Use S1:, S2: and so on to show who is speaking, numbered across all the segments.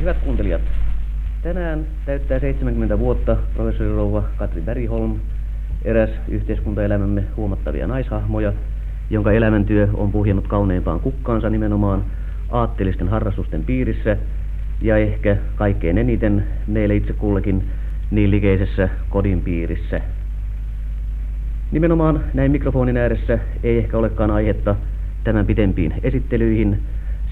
S1: Hyvät kuuntelijat, tänään täyttää 70 vuotta professori rouva Katri Bergholm, eräs yhteiskuntaelämämme huomattavia naishahmoja, jonka elämäntyö on puhjennut kauneimpaan kukkaansa nimenomaan aatteellisten harrastusten piirissä ja ehkä kaikkein eniten meille itse kullekin niin likeisessä kodin piirissä. Nimenomaan näin mikrofonin ääressä ei ehkä olekaan aihetta tämän pitempiin esittelyihin,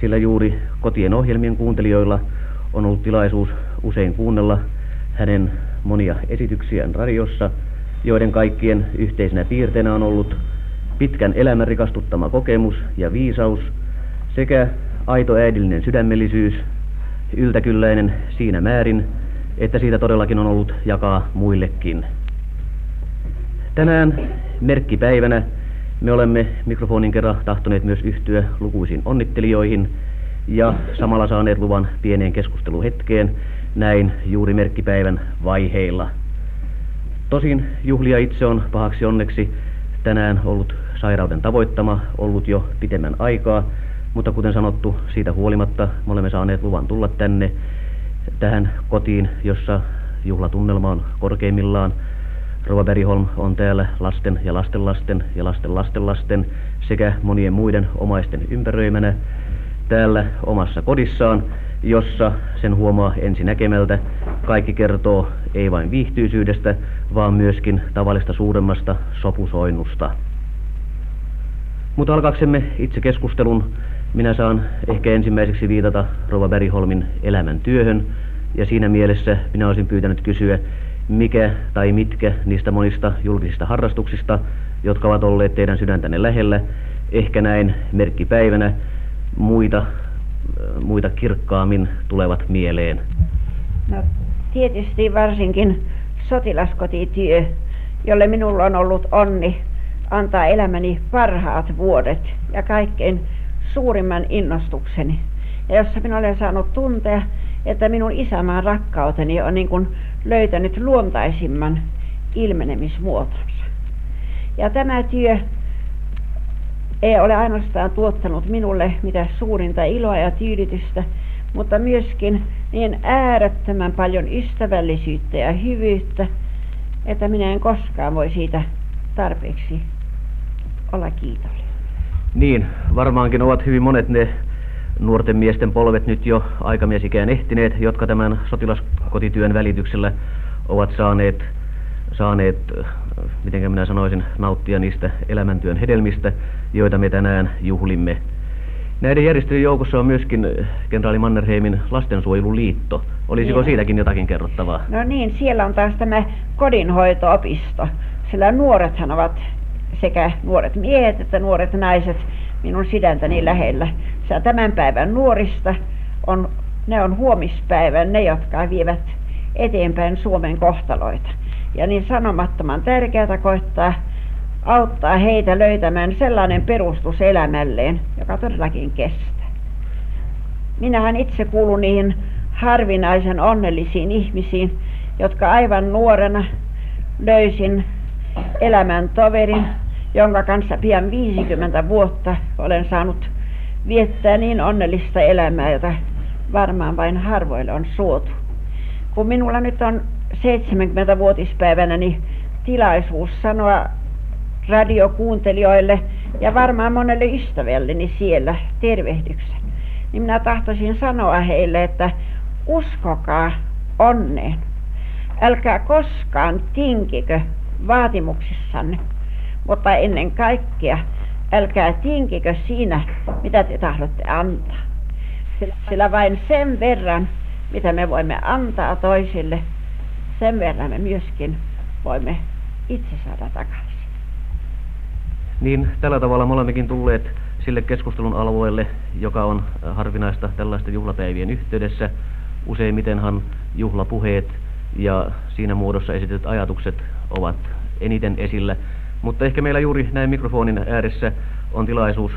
S1: sillä juuri kotien ohjelmien kuuntelijoilla on ollut tilaisuus usein kuunnella hänen monia esityksiään radiossa, joiden kaikkien yhteisenä piirteinä on ollut pitkän elämän rikastuttama kokemus ja viisaus sekä aito äidillinen sydämellisyys, yltäkylläinen siinä määrin, että siitä todellakin on ollut jakaa muillekin. Tänään merkkipäivänä me olemme mikrofonin kerran tahtoneet myös yhtyä lukuisiin onnittelijoihin ja samalla saaneet luvan pieneen keskusteluhetkeen näin juuri merkkipäivän vaiheilla. Tosin juhlia itse on pahaksi onneksi tänään ollut sairauden tavoittama, ollut jo pitemmän aikaa, mutta kuten sanottu, siitä huolimatta me olemme saaneet luvan tulla tänne tähän kotiin, jossa juhlatunnelma on korkeimmillaan. Rova Beriholm on täällä lasten ja lastenlasten ja lasten lastenlasten sekä monien muiden omaisten ympäröimänä täällä omassa kodissaan, jossa sen huomaa ensi näkemältä. Kaikki kertoo ei vain viihtyisyydestä, vaan myöskin tavallista suuremmasta sopusoinnusta. Mutta alkaaksemme itse keskustelun, minä saan ehkä ensimmäiseksi viitata Rova Beriholmin elämän työhön, ja siinä mielessä minä olisin pyytänyt kysyä, mikä tai mitkä niistä monista julkisista harrastuksista, jotka ovat olleet teidän sydäntänne lähellä, ehkä näin merkkipäivänä muita, muita kirkkaammin tulevat mieleen?
S2: No tietysti varsinkin sotilaskotityö, jolle minulla on ollut onni antaa elämäni parhaat vuodet ja kaikkein suurimman innostukseni. Ja jossa minä olen saanut tuntea, että minun isämaan rakkauteni on niin kuin löytänyt luontaisimman ilmenemismuotonsa. Ja tämä työ ei ole ainoastaan tuottanut minulle mitä suurinta iloa ja tyydytystä, mutta myöskin niin äärettömän paljon ystävällisyyttä ja hyvyyttä, että minä en koskaan voi siitä tarpeeksi olla kiitollinen.
S1: Niin, varmaankin ovat hyvin monet ne nuorten miesten polvet nyt jo aikamiesikään ehtineet, jotka tämän sotilaskotityön välityksellä ovat saaneet, saaneet miten minä sanoisin, nauttia niistä elämäntyön hedelmistä, joita me tänään juhlimme. Näiden järjestöjen joukossa on myöskin kenraali Mannerheimin lastensuojeluliitto. Olisiko Siellä. siitäkin jotakin kerrottavaa?
S2: No niin, siellä on taas tämä kodinhoitoopisto. Sillä nuorethan ovat sekä nuoret miehet että nuoret naiset minun sydäntäni lähellä. Sä tämän päivän nuorista on, ne on huomispäivän ne, jotka vievät eteenpäin Suomen kohtaloita. Ja niin sanomattoman tärkeää koittaa auttaa heitä löytämään sellainen perustus elämälleen, joka todellakin kestää. Minähän itse kuulun niihin harvinaisen onnellisiin ihmisiin, jotka aivan nuorena löysin elämän toverin, jonka kanssa pian 50 vuotta olen saanut viettää niin onnellista elämää, jota varmaan vain harvoille on suotu. Kun minulla nyt on 70-vuotispäivänä niin tilaisuus sanoa radiokuuntelijoille ja varmaan monelle ystävälleni siellä tervehdyksen. Niin minä tahtoisin sanoa heille, että uskokaa onneen. Älkää koskaan tinkikö vaatimuksissanne, mutta ennen kaikkea älkää tinkikö siinä, mitä te tahdotte antaa. Sillä vain sen verran, mitä me voimme antaa toisille, sen verran me myöskin voimme itse saada takaisin.
S1: Niin, tällä tavalla me olemmekin tulleet sille keskustelun alueelle, joka on harvinaista tällaisten juhlapäivien yhteydessä. Useimmitenhan juhlapuheet ja siinä muodossa esitetyt ajatukset ovat eniten esillä. Mutta ehkä meillä juuri näin mikrofonin ääressä on tilaisuus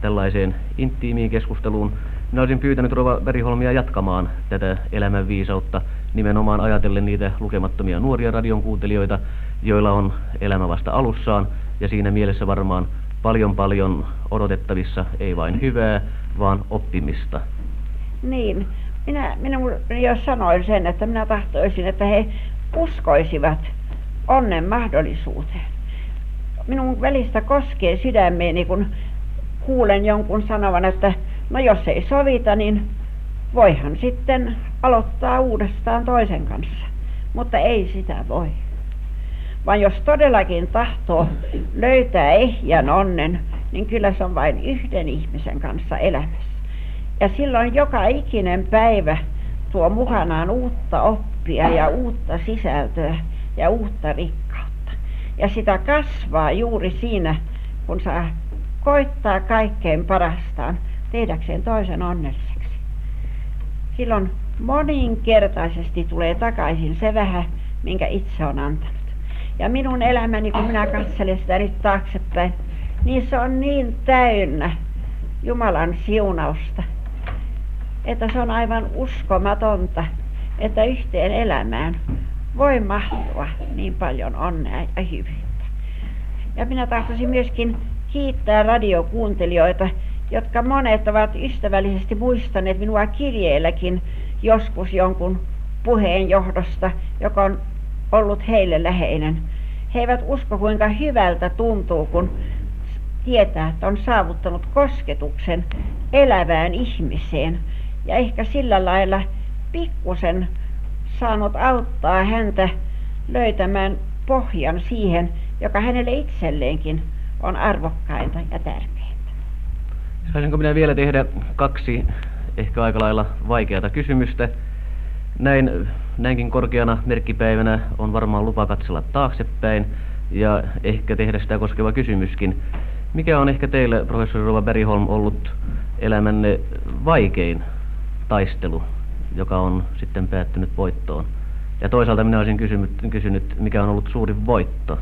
S1: tällaiseen intiimiin keskusteluun. Minä olisin pyytänyt Rova Beriholmia jatkamaan tätä elämänviisautta nimenomaan ajatellen niitä lukemattomia nuoria radion kuuntelijoita, joilla on elämä vasta alussaan ja siinä mielessä varmaan paljon paljon odotettavissa ei vain hyvää, vaan oppimista.
S2: Niin, minä, minä jo sanoin sen, että minä tahtoisin, että he uskoisivat onnen mahdollisuuteen. Minun välistä koskee sydämeeni, kun kuulen jonkun sanovan, että no jos ei sovita, niin voihan sitten aloittaa uudestaan toisen kanssa. Mutta ei sitä voi. Vaan jos todellakin tahtoo löytää ehjän onnen, niin kyllä se on vain yhden ihmisen kanssa elämässä. Ja silloin joka ikinen päivä tuo mukanaan uutta oppia ja uutta sisältöä ja uutta rikkautta. Ja sitä kasvaa juuri siinä, kun saa koittaa kaikkein parastaan tehdäkseen toisen onnelliseksi. Silloin moninkertaisesti tulee takaisin se vähän, minkä itse on antanut. Ja minun elämäni, kun minä katselen sitä nyt taaksepäin, niin se on niin täynnä Jumalan siunausta, että se on aivan uskomatonta, että yhteen elämään voi mahtua niin paljon onnea ja hyvyyttä. Ja minä tahtoisin myöskin kiittää radiokuuntelijoita, jotka monet ovat ystävällisesti muistaneet minua kirjeelläkin joskus jonkun puheen johdosta, joka on ollut heille läheinen. He eivät usko, kuinka hyvältä tuntuu, kun tietää, että on saavuttanut kosketuksen elävään ihmiseen. Ja ehkä sillä lailla pikkusen saanut auttaa häntä löytämään pohjan siihen, joka hänelle itselleenkin on arvokkainta ja tärkeintä.
S1: Saisinko minä vielä tehdä kaksi ehkä aika lailla vaikeata kysymystä? Näin, näinkin korkeana merkkipäivänä on varmaan lupa katsella taaksepäin ja ehkä tehdä sitä koskeva kysymyskin. Mikä on ehkä teille, professori Rova Beriholm, ollut elämänne vaikein taistelu, joka on sitten päättynyt voittoon? Ja toisaalta minä olisin kysynyt, kysynyt mikä on ollut suuri voitto?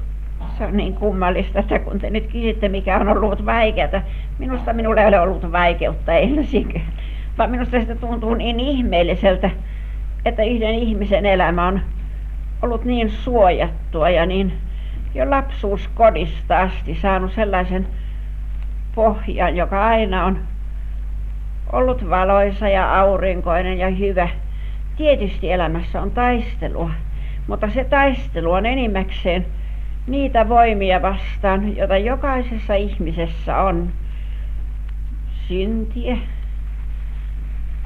S2: Se on niin kummallista, että kun te nyt kysytte, mikä on ollut vaikeaa. Minusta minulla ei ole ollut vaikeutta ensin, vaan minusta se tuntuu niin ihmeelliseltä, että yhden ihmisen elämä on ollut niin suojattua ja niin jo lapsuuskodista asti saanut sellaisen pohjan, joka aina on ollut valoisa ja aurinkoinen ja hyvä. Tietysti elämässä on taistelua, mutta se taistelu on enimmäkseen niitä voimia vastaan, joita jokaisessa ihmisessä on. Syntiä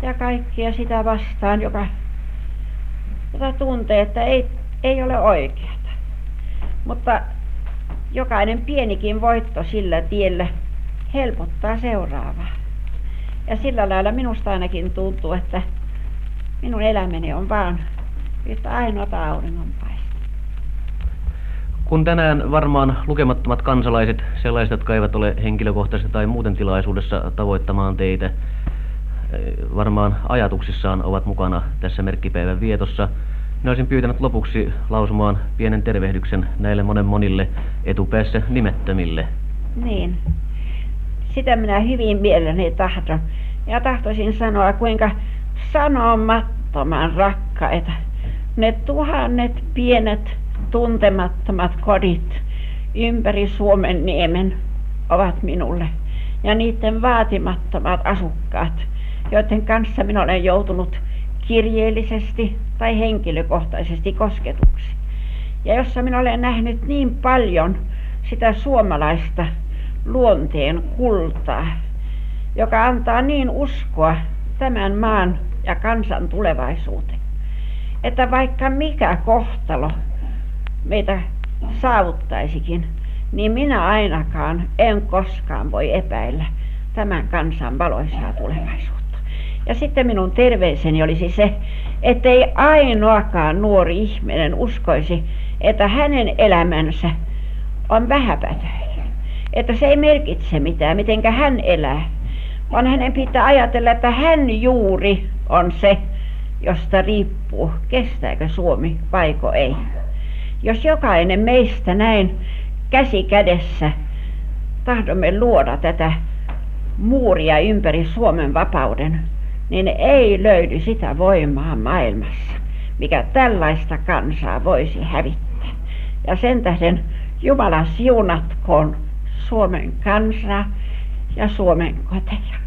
S2: ja kaikkia sitä vastaan, joka, jota tuntee, että ei, ei ole oikeata. Mutta jokainen pienikin voitto sillä tiellä helpottaa seuraavaa. Ja sillä lailla minusta ainakin tuntuu, että minun elämäni on vaan yhtä ainoata auringonpaista.
S1: Kun tänään varmaan lukemattomat kansalaiset, sellaiset, jotka eivät ole henkilökohtaisesti tai muuten tilaisuudessa tavoittamaan teitä, varmaan ajatuksissaan ovat mukana tässä merkkipäivän vietossa. Minä olisin pyytänyt lopuksi lausumaan pienen tervehdyksen näille monen monille etupäässä nimettömille.
S2: Niin. Sitä minä hyvin mielelläni tahdon. Ja tahtoisin sanoa, kuinka sanomattoman rakkaita ne tuhannet pienet tuntemattomat kodit ympäri Suomen niemen ovat minulle. Ja niiden vaatimattomat asukkaat, joiden kanssa minä olen joutunut kirjeellisesti tai henkilökohtaisesti kosketuksi. Ja jossa minä olen nähnyt niin paljon sitä suomalaista luonteen kultaa, joka antaa niin uskoa tämän maan ja kansan tulevaisuuteen, että vaikka mikä kohtalo meitä saavuttaisikin, niin minä ainakaan en koskaan voi epäillä tämän kansan valoisaa tulevaisuutta. Ja sitten minun terveiseni olisi se, ettei ainoakaan nuori ihminen uskoisi, että hänen elämänsä on vähäpätöinen. Että se ei merkitse mitään, mitenkä hän elää, vaan hänen pitää ajatella, että hän juuri on se, josta riippuu, kestääkö Suomi vaiko ei. Jos jokainen meistä näin käsi kädessä tahdomme luoda tätä muuria ympäri Suomen vapauden, niin ei löydy sitä voimaa maailmassa, mikä tällaista kansaa voisi hävittää. Ja sen tähden Jumala siunatkoon Suomen kansaa ja Suomen koteja.